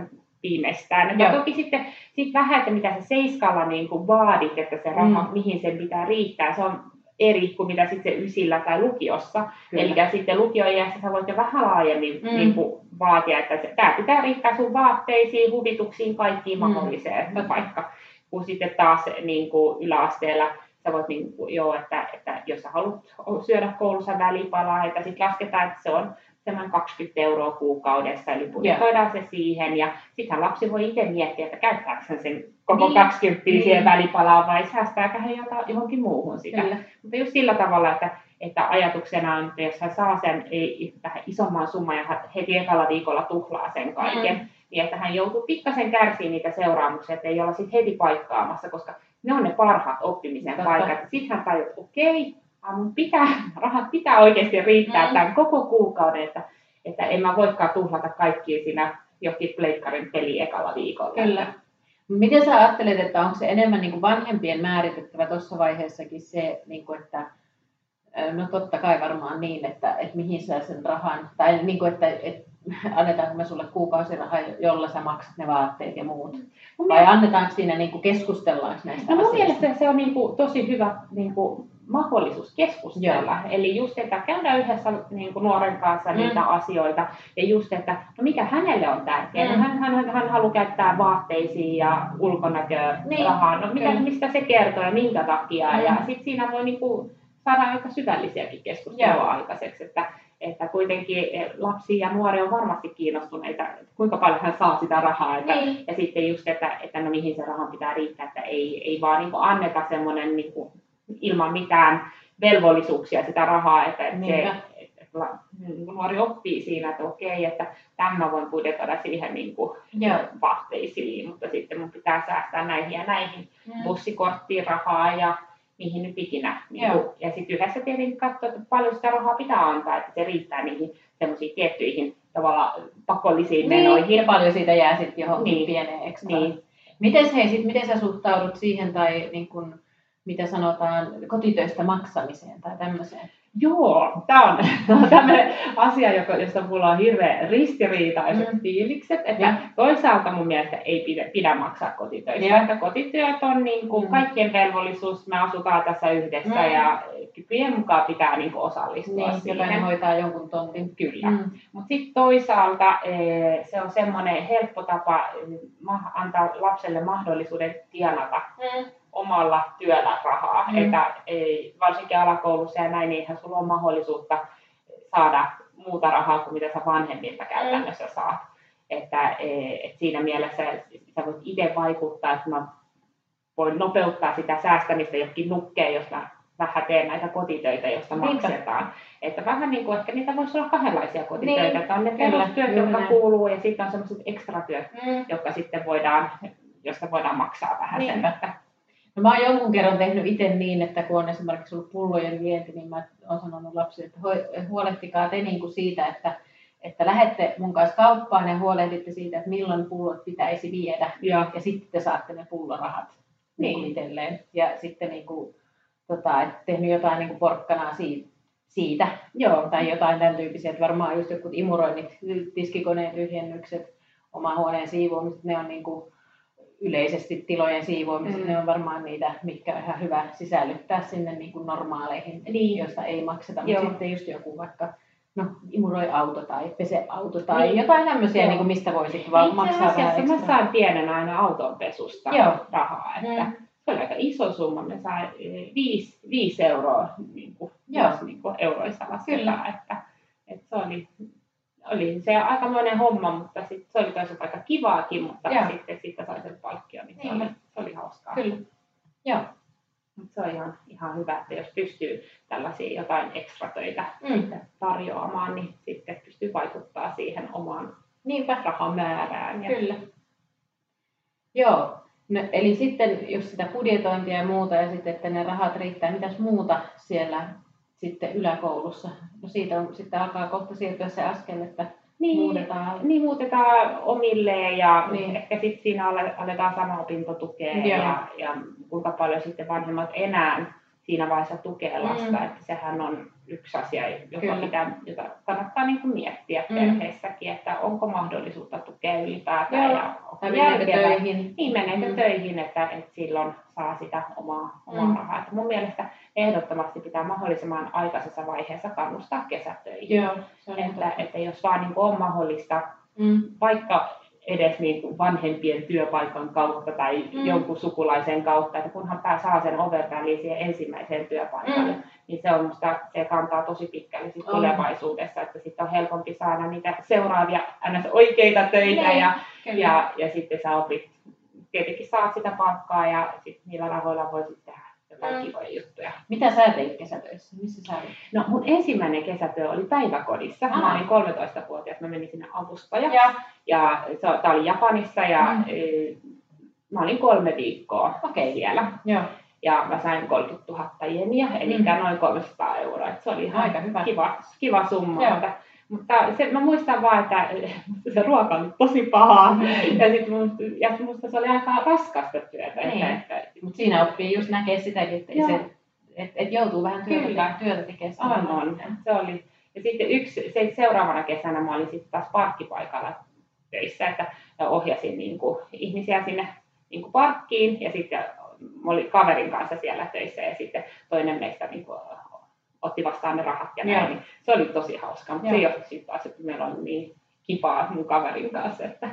viimeistään. Ja toki sitten sit vähän, että mitä sä seiskalla niin kuin vaadit, että se raha, Mm. mm. mihin sen pitää riittää, se on eri kuin mitä sitten se ysillä tai lukiossa. Kyllä. Eli sitten lukioiässä sä voit jo vähän laajemmin Mm. mm. niin kuin vaatia, että se, tämä pitää riittää sun vaatteisiin, huvituksiin, kaikkiin Mm. mahdolliseen, Totta. vaikka kun sitten taas niin kuin yläasteella sä voit niin kuin, joo, että, että jos sä haluat syödä koulussa välipalaa, että sitten lasketaan, että se on semmoinen 20 euroa kuukaudessa, eli budjetoidaan se siihen, ja sittenhän lapsi voi itse miettiä, että käyttääkö hän sen koko Niin. 20 Niin. siihen välipalaan, vai säästääkö hän johonkin muuhun sitä. Kyllä. Mutta just sillä tavalla, että, että ajatuksena on, että jos hän saa sen ei, vähän isomman summan ja hän heti ekalla viikolla tuhlaa sen kaiken, Mm. niin että hän joutuu pikkasen kärsiä niitä seuraamuksia, että ei olla sitten heti paikkaamassa, koska ne on ne parhaat oppimisen Totta. paikat. Sitten hän tajuaa, että okei, ah, mun pitää, rahat pitää oikeasti riittää Mm. mm. tämän koko kuukauden, että, että en mä voikaan tuhlata kaikkia siinä johonkin pleikkarin peli ekalla viikolla. Kyllä. Miten sä ajattelet, että onko se enemmän niin kuin vanhempien määritettävä tuossa vaiheessakin se, niin kuin että no totta kai varmaan niin, että, että mihin sä sen rahan, tai niin kuin, että, että annetaanko me sulle kuukausiraha, jolla sä maksat ne vaatteet ja muut, Mun vai annetaanko siinä niin kuin keskustellaanko näistä No mun asioista? mielestä se on niin kuin tosi hyvä niin kuin mahdollisuus keskustella. Eli just, että käydään yhdessä niin kuin nuoren kanssa Mm. niitä asioita. Ja just, että no mikä hänelle on tärkeää. Mm. No hän, hän, hän haluaa käyttää vaatteisiin ja ulkonäkörahaa. Niin, rahaa. No mitä, kyllä. mistä se kertoo ja minkä takia. Mm. Ja sitten siinä voi niin kuin saada aika syvällisiäkin keskustelua Joo. aikaiseksi. Että, että kuitenkin eh, lapsi ja nuori on varmasti kiinnostuneita, kuinka paljon hän saa sitä rahaa. Että, Niin. ja sitten just, että, että no mihin se rahan pitää riittää, että ei, ei vaan niin kuin anneta semmoinen niin kuin, ilman mitään velvollisuuksia sitä rahaa, että, että se, niin kuin nuori oppii siinä, että okei, että tämän mä voin budjetoida siihen niin kuin Joo. vaatteisiin, mutta sitten mun pitää säästää näihin ja näihin Mm. bussikorttiin rahaa ja mihin nyt ikinä. Niin kuin, ja sitten yhdessä tietenkin katsoa, että paljon sitä rahaa pitää antaa, että se riittää niihin semmoisiin tiettyihin tavallaan pakollisiin Niin, menoihin. ja paljon siitä jää sitten johonkin Niin. pieneen. Niin. Miten, hei, sit, miten sä suhtaudut siihen tai niin kun, mitä sanotaan kotitöistä maksamiseen tai tämmöiseen? Joo, tämä on, tää on tämmöinen asia, joka, josta mulla on hirveän ristiriitaiset Mm. mm. fiilikset. Että Joo. toisaalta mun mielestä ei pidä, pidä maksaa kotitöistä. Joo. Että kotityöt on niin kuin Mm. kaikkien velvollisuus, me asutaan tässä yhdessä Mm. ja kykyjen mukaan pitää niin kuin osallistua Niin, siihen. jokainen hoitaa jonkun tontin. Kyllä. Mm. Mutta sitten toisaalta eh, se on semmoinen helppo tapa eh, antaa lapselle mahdollisuuden tienata Mm. Omalla työllä rahaa. Mm. Mm. Että ei, varsinkin alakoulussa ja näin, niin eihän sulla ole mahdollisuutta saada muuta rahaa kuin mitä sä vanhemmilta käytännössä saat. Että eh, et siinä mielessä sä voit itse vaikuttaa, että mä voin nopeuttaa sitä säästämistä johonkin nukkeen, jos mä vähän teen näitä kotitöitä, joista Niinpä. maksetaan. Että vähän niin kuin ehkä niitä voisi olla kahdenlaisia kotitöitä. Niin, Että on ne kyllä, perustyöt, juuri jotka kuuluu, ja sitten on sellaiset ekstratyöt, Mm. jotka sitten voidaan, josta voidaan maksaa vähän sen. Niinpä. Että, No, mä oon jonkun kerran tehnyt itse niin, että kun on esimerkiksi ollut pullojen vienti, niin mä oon sanonut lapsille, että huolehtikaa te niin kuin siitä, että, että lähette mun kanssa kauppaan ja huolehditte siitä, että milloin pullot pitäisi viedä. ja, Ja sitten te saatte ne pullorahat niin. Niin. itselleen. Ja sitten niin kuin, tota, et tehnyt jotain niin kuin porkkanaa siitä, siitä. joo, Tai jotain tämän tyyppisiä, että varmaan just jotkut imuroinnit, tiskikoneen tyhjennykset, oman huoneen siivoamiset, ne on niin kuin yleisesti tilojen siivoamiset, Mm. ne on varmaan niitä, mitkä on ihan hyvä sisällyttää sinne niin kuin normaaleihin, Niin. joista ei makseta. Joo. Mutta sitten just joku vaikka no, imuroi auto tai pese auto tai Niin. jotain tämmöisiä, Joo. niin kuin mistä voisit vaan Itse maksaa vähän asiassa mä saan pienen aina autonpesusta Joo. rahaa, että Mm. se oli aika iso summa. Me eh, viisi, viisi euroa niin kuin, Joo. jos niin kuin euroissa lasketaan, että, että se oli, oli se aikamoinen homma, mutta sit, se oli toisaalta aika kivaakin, mutta Joo. sitten siitä sai sen palkkion, niin se oli, se oli hauskaa. Kyllä. Joo. Mut Se on ihan, ihan hyvä, että jos pystyy tällaisia jotain ekstratöitä Mm. tarjoamaan, niin sitten pystyy vaikuttaa siihen omaan Niinpä. rahamäärään. Ja, Kyllä. Joo. No, eli sitten jos sitä budjetointia ja muuta ja sitten, että ne rahat riittää, mitäs muuta siellä sitten yläkoulussa? No siitä on, sitten alkaa kohta siirtyä se askel, että niin, muutetaan. niin muutetaan omilleen ja Niin. ehkä sitten siinä ale- aletaan sama opintotukea Joo. ja, ja kuinka paljon sitten vanhemmat enää siinä vaiheessa tukee lasta, Mm. että sehän on yksi asia, jota, Kyllä. pitää, jota kannattaa niin kuin miettiä Mm. perheessäkin, että onko mahdollisuutta tukea ylipäätään Joo. ja onko järkevää- töihin? Niin, meneekö Mm. töihin, että, että silloin saa sitä omaa, omaa Mm. rahaa. Että mun mielestä ehdottomasti pitää mahdollisimman aikaisessa vaiheessa kannustaa kesätöihin. Joo, Että, totta. että jos vaan niin kuin on mahdollista, Mm. vaikka edes niin kuin vanhempien työpaikan kautta tai Mm. jonkun sukulaisen kautta, että kunhan pää saa sen oven väliin siihen ensimmäiseen työpaikalle, Mm. niin se on musta, se kantaa tosi pitkälle sit tulevaisuudessa, että sitten on helpompi saada niitä seuraavia ns. oikeita töitä Niin, ja Kyllä. ja, ja sitten sä opit, tietenkin saat sitä palkkaa ja sit niillä rahoilla voisit tehdä Mm. mm. kivoja juttuja. Mitä sä teit kesätöissä? Missä sä olit? No mun ensimmäinen kesätyö oli päiväkodissa. Ah. Mä olin 13-vuotias, mä menin sinne avustajaksi. Ja, Ja se, tää oli Japanissa ja Mm. mm. mä olin kolme viikkoa Okei. siellä. joo. Ja mä sain 30 000 jeniä, eli Mm. noin 300 euroa. Et se oli ihan Aika hyvä. kiva, kiva summa. Joo. Mutta, mutta se, mä muistan vaan, että se ruoka oli tosi pahaa. Ja, sit musta, ja musta se oli aika raskasta työtä. Niin. Että, että, Mutta siinä oppii just näkee sitäkin, että Joo. se, et, et joutuu vähän työtä, Kyllä. työtä tekemään. aivan, se oli. Ja sitten yksi, se, seuraavana kesänä mä olin sitten taas parkkipaikalla töissä, että ohjasin niin kuin, ihmisiä sinne niin kuin parkkiin ja sitten mä olin kaverin kanssa siellä töissä ja sitten toinen meistä niin kuin, otti vastaan ne rahat ja näin. Niin se oli tosi hauska, mutta Joo. se johtui sitten taas, että meillä oli niin kipaa mun kaverin kanssa, että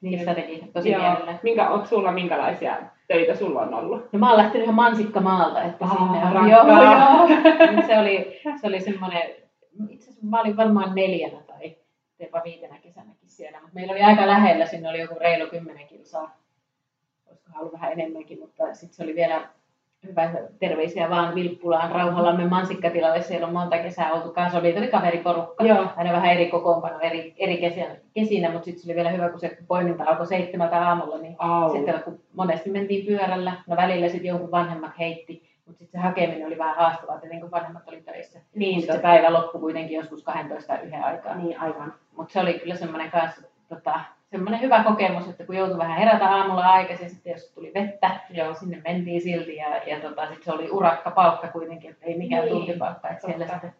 Niin sitä teki tosi Joo. mielellään. Minkä, onko sulla minkälaisia töitä sulla on ollut? No mä oon lähtenyt ihan mansikkamaalta, että Aa, sinne on, joo, joo. Niin se oli, se oli semmoinen, itse asiassa mä olin varmaan neljänä tai jopa viitenä kesänäkin siellä, mutta meillä oli aika lähellä, sinne oli joku reilu kymmenen kilsaa, olisikohan ollut vähän enemmänkin, mutta sitten se oli vielä hyvä terveisiä vaan Vilppulaan Rauhallamme mansikkatilalle, siellä on monta kesää oltu kanssa, oli, oli kaveriporukka, Joo. aina vähän eri kokoonpano eri, eri kesinä, kesinä mutta sitten se oli vielä hyvä, kun se poiminta alkoi seitsemältä aamulla, niin Au. sitten kun monesti mentiin pyörällä, no välillä sitten jonkun vanhemmat heitti, mutta sitten se hakeminen oli vähän haastavaa, että kun vanhemmat oli töissä. niin, se päivä loppui kuitenkin joskus 12 tai yhden aikaa. niin, aivan. Mutta se oli kyllä semmoinen kanssa, tota, semmoinen hyvä kokemus, että kun joutui vähän herätä aamulla aikaisin, sitten jos tuli vettä, Joo. sinne mentiin silti ja, ja tota, sitten se oli urakka palkka kuitenkin, että ei mikään Niin, tuntipalkka. Että siellä sitten,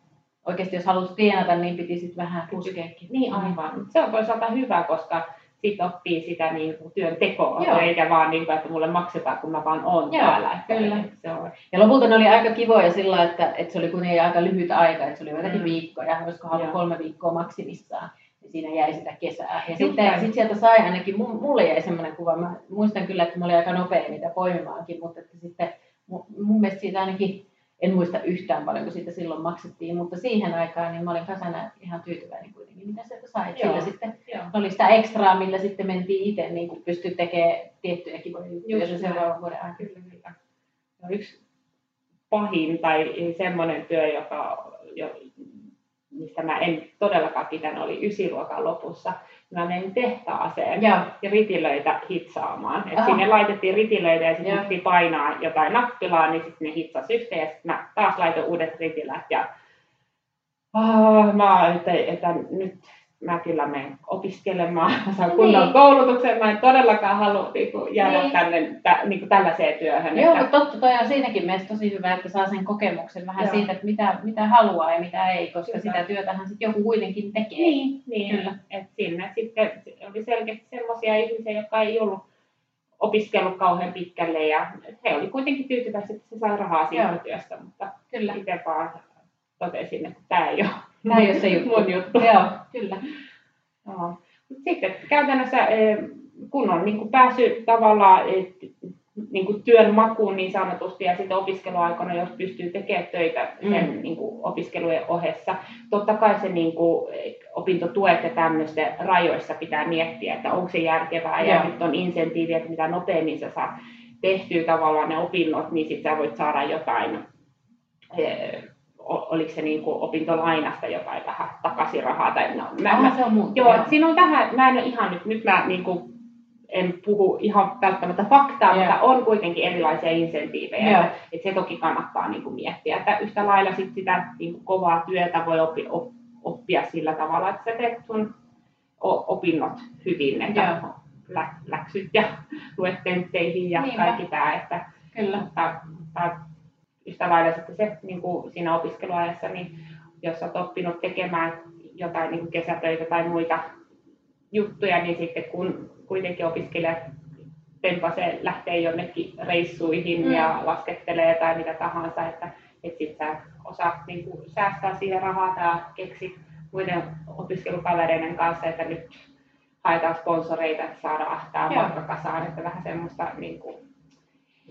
oikeasti jos halusi tienata, niin piti sitten vähän puskeekin. Niin aivan. Se on toisaalta hyvä, koska sitten oppii sitä niin kuin työn tekoa, Joo. eikä vaan niin kuin, että mulle maksetaan, kun mä vaan oon Joo, täällä. Kyllä. Se on, Ja lopulta ne oli aika kivoja sillä, että, että se oli kuitenkin aika lyhyt aika, että se oli joitakin Mm. viikkoja, olisiko Joo. kolme viikkoa maksimissaan. Siinä jäi sitä kesää. Ja sitten sit sieltä sai ainakin, mu- mulle jäi semmoinen kuva, mä muistan kyllä, että mä olin aika nopea niitä poimimaankin, mutta että sitten mu- mun mielestä siitä ainakin, en muista yhtään paljon, kun siitä silloin maksettiin, mutta siihen aikaan niin mä olin kasana ihan tyytyväinen kuitenkin, mitä sieltä sai. Joo. Sillä sitten joo. oli sitä ekstraa, millä sitten mentiin itse niin kuin pystyi tekemään tiettyjä kivoja juttuja seuraavan vuoden aikana. Kyllä, kyllä. Ja yksi pahin tai semmoinen työ, joka, jo, mistä mä en todellakaan pitänyt, oli ysiluokan lopussa. Mä menin tehtaaseen Joo. ja ritilöitä hitsaamaan. Et Aha. sinne laitettiin ritilöitä ja sitten piti painaa jotain nappilaa, niin sitten ne hitsasi yhteen ja sitten mä taas laitoin uudet ritilät ja ah, mä että, että nyt mä kyllä menen opiskelemaan, saan kunnon Niin. koulutuksen, mä en todellakaan halua niin kuin, jäädä Niin. tänne tä, niin kuin tällaiseen työhön. Joo, että, mutta totta, toi on siinäkin mielessä tosi hyvä, että saa sen kokemuksen vähän Joo. siitä, että mitä, mitä haluaa ja mitä ei, koska Kyllä. sitä työtähän sitten joku kuitenkin tekee. Niin, niin Kyllä. että sinne sitten oli selkeästi sellaisia ihmisiä, jotka ei ollut opiskellut kauhean pitkälle ja he oli kuitenkin tyytyväisiä, että se sai rahaa siitä Joo. työstä, mutta Kyllä. itse vaan totesin, että tämä ei ole Tämä ei ole se juttu. mun juttu. Joo, kyllä. Joo. Sitten käytännössä eh, kun on niin kuin päässyt tavallaan eh, niin kuin työn makuun niin sanotusti ja sitten opiskeluaikana, jos pystyy tekemään töitä sen Mm. niin kuin opiskelujen ohessa, totta kai se niin kuin, eh, opintotuet ja tämmöisten rajoissa pitää miettiä, että onko se järkevää ja Joo. nyt on insentiivi, että mitä nopeammin sä saat tehtyä tavallaan ne opinnot, niin sitten sä voit saada jotain oliko se niin kuin opintolainasta jotain vähän takaisin rahaa. Tai no, mä, mä, Ah, se on muuttunut. joo, et siinä on vähän, mä en ole ihan nyt, nyt mä niin kuin, en puhu ihan välttämättä faktaa, Joo. mutta on kuitenkin erilaisia insentiivejä. Joo. Että, että se toki kannattaa niin kuin miettiä, että yhtä lailla sit sitä niin kuin kovaa työtä voi opi, op, oppia sillä tavalla, että sä teet sun opinnot hyvin, että Joo. lä, läksyt ja luet tentteihin ja Niinpä. kaikki tämä, että Kyllä. mutta, mutta yhtä lailla sitten se niin kuin siinä opiskeluajassa, niin jos olet oppinut tekemään jotain niin kuin kesätöitä tai muita juttuja, niin sitten kun kuitenkin opiskelijat tempasee, lähtee jonnekin reissuihin Mm. ja laskettelee tai mitä tahansa, että, että sitten sä osaat niin kuin säästää siihen rahaa tai keksit muiden opiskelukavereiden kanssa, että nyt haetaan sponsoreita, että saadaan tämä matka kasaan, että vähän semmoista niin kuin,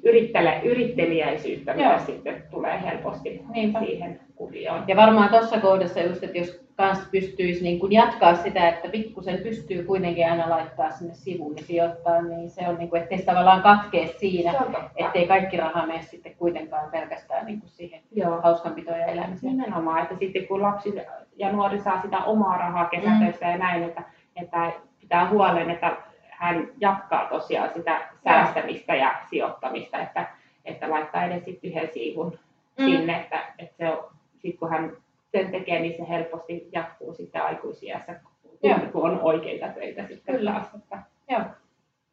yrittele, yrittelijäisyyttä Joo. myös sitten tulee helposti Niinpä. siihen kuvioon. Ja varmaan tuossa kohdassa just, että jos kans pystyisi niin kuin jatkaa sitä, että pikkusen pystyy kuitenkin aina laittaa sinne sivuun ja sijoittaa, niin se on niin kuin, ettei se tavallaan katkee siinä, ettei kaikki raha mene sitten kuitenkaan pelkästään niin kuin siihen Joo. hauskanpitoon ja elämiseen. Nimenomaan, että sitten kun lapsi ja nuori saa sitä omaa rahaa kesätöissä ja näin, että, että pitää huolen, että hän jatkaa tosiaan sitä säästämistä ja sijoittamista, että, että laittaa edes sitten yhden siivun Mm. sinne, että, että se on, sit kun hän sen tekee, niin se helposti jatkuu sitten aikuisiässä, kun, kun on oikeita töitä sitten Kyllä. taas. Että, Joo.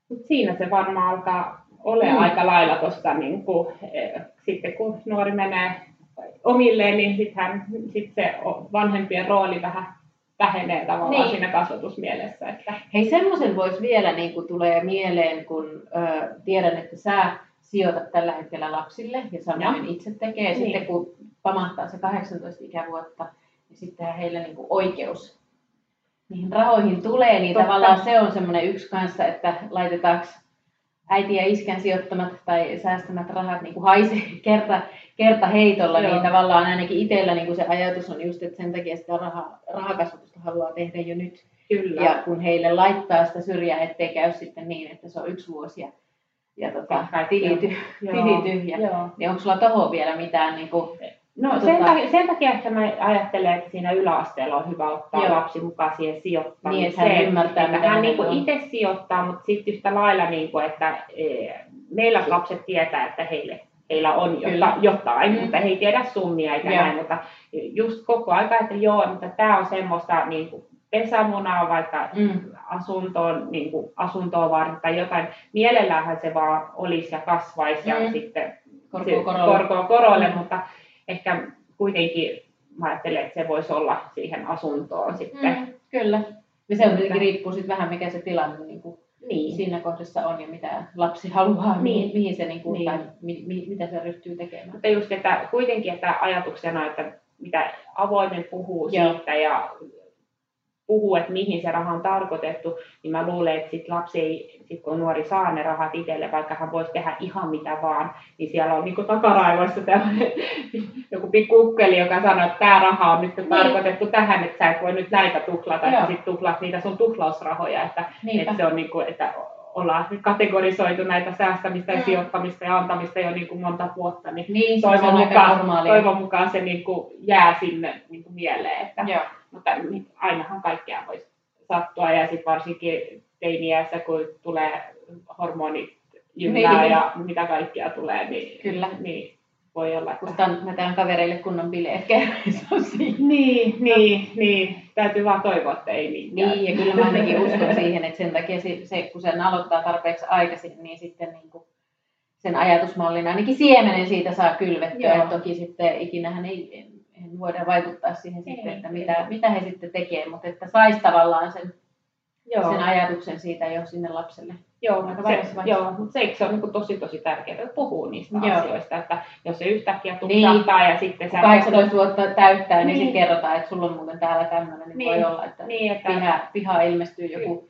Mut siinä se varmaan alkaa ole Mm. aika lailla tuosta, niin kuin, eh, sitten kun nuori menee omilleen, niin sitten sit se vanhempien rooli vähän vähenee tavallaan Niin. siinä kasvatusmielessä. Että, Hei, semmoisen voisi vielä niin kuin tulee mieleen, kun ö, tiedän, että sä sijoitat tällä hetkellä lapsille ja samoin itse tekee. Niin. Sitten kun pamahtaa se 18 ikävuotta, niin sitten heillä niin kuin oikeus niihin rahoihin tulee, niin Totta. tavallaan se on semmoinen yksi kanssa, että laitetaanko äiti ja iskän sijoittamat tai säästämät rahat niin kuin haise kerta, kerta heitolla, Joo. niin tavallaan ainakin itsellä niin kuin se ajatus on just, että sen takia sitä raha, rahakasvatusta haluaa tehdä jo nyt. kyllä. Ja kun heille laittaa sitä syrjää, ettei käy sitten niin, että se on yksi vuosi ja, ja tota, tili, ty, tili tyhjä. Joo. Niin onko sulla tohon vielä mitään niin kuin, No Tota- sen, takia, sen takia, että mä ajattelen, että siinä yläasteella on hyvä ottaa Joo. lapsi mukaan siihen sijoittamiseen. Niin, että hän ymmärtää, että hän niin itse sijoittaa, mutta sitten yhtä lailla, niin kuin, että e, meillä lapset tietää, että heille, heillä on Kyllä. jota, jotain, Mm. mutta he ei tiedä summia eikä Joo. näin, mutta just koko aika, että joo, mutta tämä on semmoista niin kuin pesämunaa vaikka mm, asuntoon, niin kuin asuntoa varten tai jotain. Mielelläänhän se vaan olisi ja kasvaisi ja Mm. sitten korkoa se- korolle. korkoa korolle, Mm. mutta ehkä kuitenkin mä ajattelen, että se voisi olla siihen asuntoon sitten. Mm, kyllä. Ja se on tietenkin riippuu sitten vähän, mikä se tilanne niin kuin Niin. siinä kohdassa on ja mitä lapsi haluaa, Niin. mihin, mihin se, niin kuin, Niin. tai mi, mi, mitä se ryhtyy tekemään. Mutta just, että kuitenkin, että ajatuksena, että mitä avoimen puhuu Joo. siitä ja puhuu, että mihin se raha on tarkoitettu, niin mä luulen, että sit lapsi ei, sit kun nuori saa ne rahat itselle, vaikka hän voisi tehdä ihan mitä vaan, niin siellä on niin takaraivoissa tällainen joku pikku ukkeli, joka sanoo, että tämä raha on nyt tarkoitettu tähän, että sä et voi nyt näitä tuhlata, Niin. Joo. että sit tuhlaat niitä sun tuhlausrahoja, että, Niinpä. että se on niin kuin, että ollaan nyt kategorisoitu näitä säästämistä ja Mm. sijoittamista ja antamista jo niin kuin monta vuotta, niin Niin, toivon mukaan, toivon mukaan se niin kuin jää sinne niin kuin mieleen, että, Joo. mutta ainahan kaikkea voisi sattua ja sitten varsinkin teiniässä, kun tulee hormonit jyllää Niin. ja mitä kaikkea tulee, niin, Kyllä. niin voi olla, että... Kustannetaan kavereille kunnon bileet kerran. Niin, niin, niin. Täytyy vaan toivoa, että ei niin. Niin, ja kyllä mä ainakin uskon siihen, että sen takia se, se kun sen aloittaa tarpeeksi aikaisin, niin sitten niin kuin sen ajatusmallin ainakin siemenen siitä saa kylvettyä. Joo. Ja toki sitten ikinähän ei, en voida vaikuttaa siihen Ei, sitten, että ei. mitä, mitä he sitten tekee, mutta että saisi tavallaan sen Joo. sen ajatuksen siitä jo sinne lapselle. Joo, Aika se, joo, mutta se, se on niin tosi tosi tärkeää, että puhuu niistä Joo. asioista, että jos se yhtäkkiä Niin. tupsahtaa ja sitten sä... 18 vuotta täyttää, niin, Niin. sitten kerrotaan, että sulla on muuten täällä tämmöinen, niin, Niin. voi olla, että Niin, että... piha, piha ilmestyy joku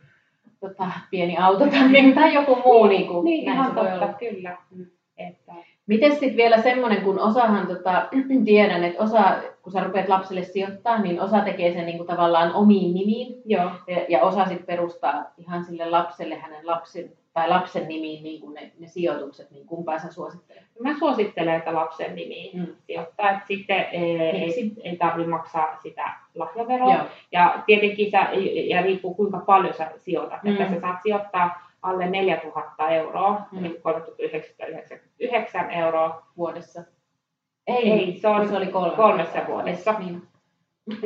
tota, pieni auto tai, niin, tai joku muu. Niin, kuin, Niin, näin ihan se voi totta, olla. kyllä. Mm. Että, Miten sitten vielä semmoinen, kun osahan tota, tiedän, että osa, kun sä rupeat lapselle sijoittaa, niin osa tekee sen niin kuin tavallaan omiin nimiin joo, ja, ja osa sitten perustaa ihan sille lapselle hänen lapsen tai lapsen nimiin niin kuin ne, ne sijoitukset, niin kumpaa sä suosittelet? mä suosittelen, että lapsen nimiin Mm. sijoittaa, että sitten Miksi? ei, ei tarvitse maksaa sitä lahjaveroa. Joo. Ja tietenkin sä, ja riippuu kuinka paljon sä sijoitat, Mm. että sä saat sijoittaa alle 4000 euroa, Mm. mm. eli 3999 euroa. vuodessa. Ei, se on se oli kolme. kolmessa vuodessa. Niin.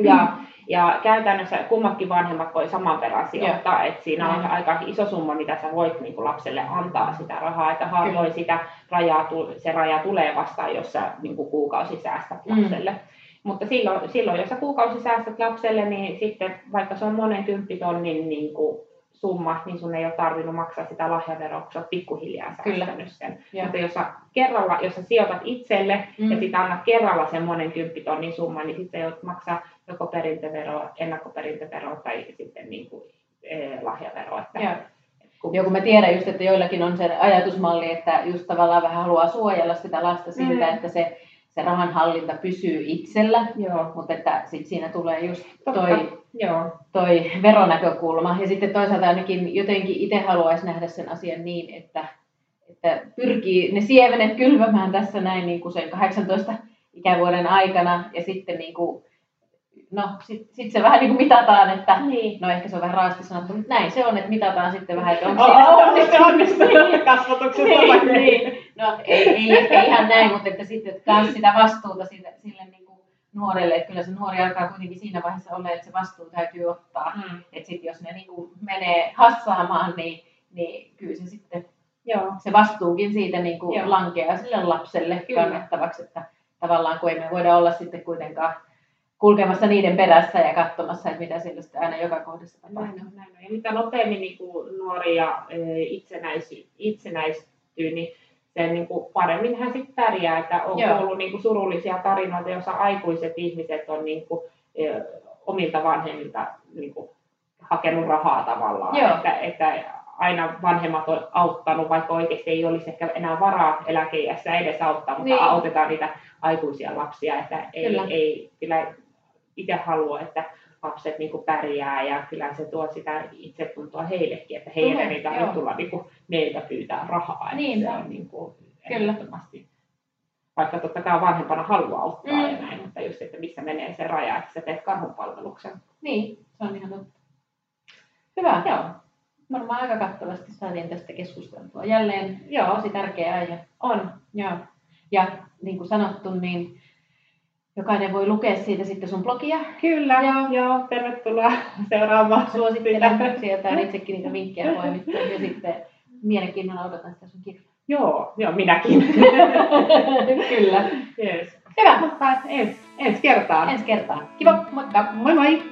Ja, ja käytännössä kummatkin vanhemmat voi saman verran sijoittaa, että siinä on Mm. aika iso summa, mitä sä voit niin kuin lapselle antaa sitä rahaa, että harvoin sitä rajaa, se raja tulee vastaan, jos sä niin kuin kuukausi säästät Mm. lapselle. Mutta silloin, silloin, jos sä kuukausi säästät lapselle, niin sitten vaikka se on monen kymppitonnin niin kuin summa, niin sun ei ole tarvinnut maksaa sitä lahjaveroa, kun sä oot pikkuhiljaa säästänyt sen. Joo. Mutta jos sä kerralla, jos sä sijoitat itselle, Mm. ja sitten annat kerralla sen monen kymppitonnin summan, niin sitten joudut maksaa joko perintöveroa, ennakkoperintöveroa tai sitten niin kuin, eh, lahjaveroa. Että, Joo. kun- Joo, kun mä tiedän just, että joillakin on se ajatusmalli, että just tavallaan vähän haluaa suojella sitä lasta siltä, Mm. että se, se rahanhallinta pysyy itsellä, Joo, mutta että sit siinä tulee just totta. toi, Joo, toi veronäkökulma. Ja sitten toisaalta ainakin jotenkin itse haluaisi nähdä sen asian niin, että, että pyrkii ne siemenet kylvämään tässä näin niin kuin sen 18 ikävuoden aikana ja sitten niin kuin, no sit, sit se vähän niin kuin mitataan, että niin. no ehkä se on vähän raasti sanottu, mutta näin se on, että mitataan sitten vähän, että onko siinä onnistunut. se onnistuu kasvatuksessa vai niin, niin. No ei, ei ehkä ihan näin, mutta että sitten että taas sitä vastuuta sille, sille niin kuin nuorelle, että kyllä se nuori alkaa kuitenkin siinä vaiheessa olla, että se vastuu täytyy ottaa. Mm. Että sitten jos ne niin kuin menee hassaamaan, niin, niin kyllä se sitten Joo, se vastuukin siitä niin kuin Joo. lankeaa sille lapselle Kyllä. kannettavaksi, että tavallaan kun ei me voida olla sitten kuitenkaan kulkemassa niiden perässä ja katsomassa, että mitä siellä sitten aina joka kohdassa tapahtuu. näin on, näin on. Ja mitä nopeammin niin kuin nuori ja eh, itsenäisy, itsenäistyy, niin sen niin kuin paremmin hän sitten pärjää. Että on Joo. kuullut niin kuin surullisia tarinoita, joissa aikuiset ihmiset on niin kuin, eh, omilta vanhemmilta niin kuin, hakenut rahaa tavallaan. Joo. Että, että aina vanhemmat on auttanut, vaikka oikeasti ei olisi ehkä enää varaa eläkeiässä edes auttaa, mutta Niin. autetaan niitä aikuisia lapsia. Että ei, Kyllä. ei kyllä itse halua, että lapset niin kuin pärjää ja kyllä se tuo sitä itsetuntoa heillekin, että heidän Tulee, ei tarvitse joo. tulla niin kuin meiltä pyytää rahaa. Niin. se on niin kuin Kyllä. ehdottomasti. Vaikka totta kai vanhempana haluaa auttaa Mm. ja näin, mutta just, että missä menee se raja, että sä teet karhunpalveluksen. Niin, se on ihan totta. Hyvä. Joo, Varmaan aika kattavasti saatiin tästä keskusteltua. Jälleen Joo. tosi tärkeä aihe. on. Joo. Ja niin kuin sanottu, niin jokainen voi lukea siitä sitten sun blogia. Kyllä, Joo. joo. tervetuloa seuraamaan. Suosittelen. Sieltä itsekin niitä vinkkejä poimittu. Ja sitten mielenkiinnolla odotan sitä sun kirjaa. Joo, joo, minäkin. Kyllä. yes. Hyvä. Mutta ensi, ensi kertaan. Ensi kertaan. Kiva. Moikka. Moi moi!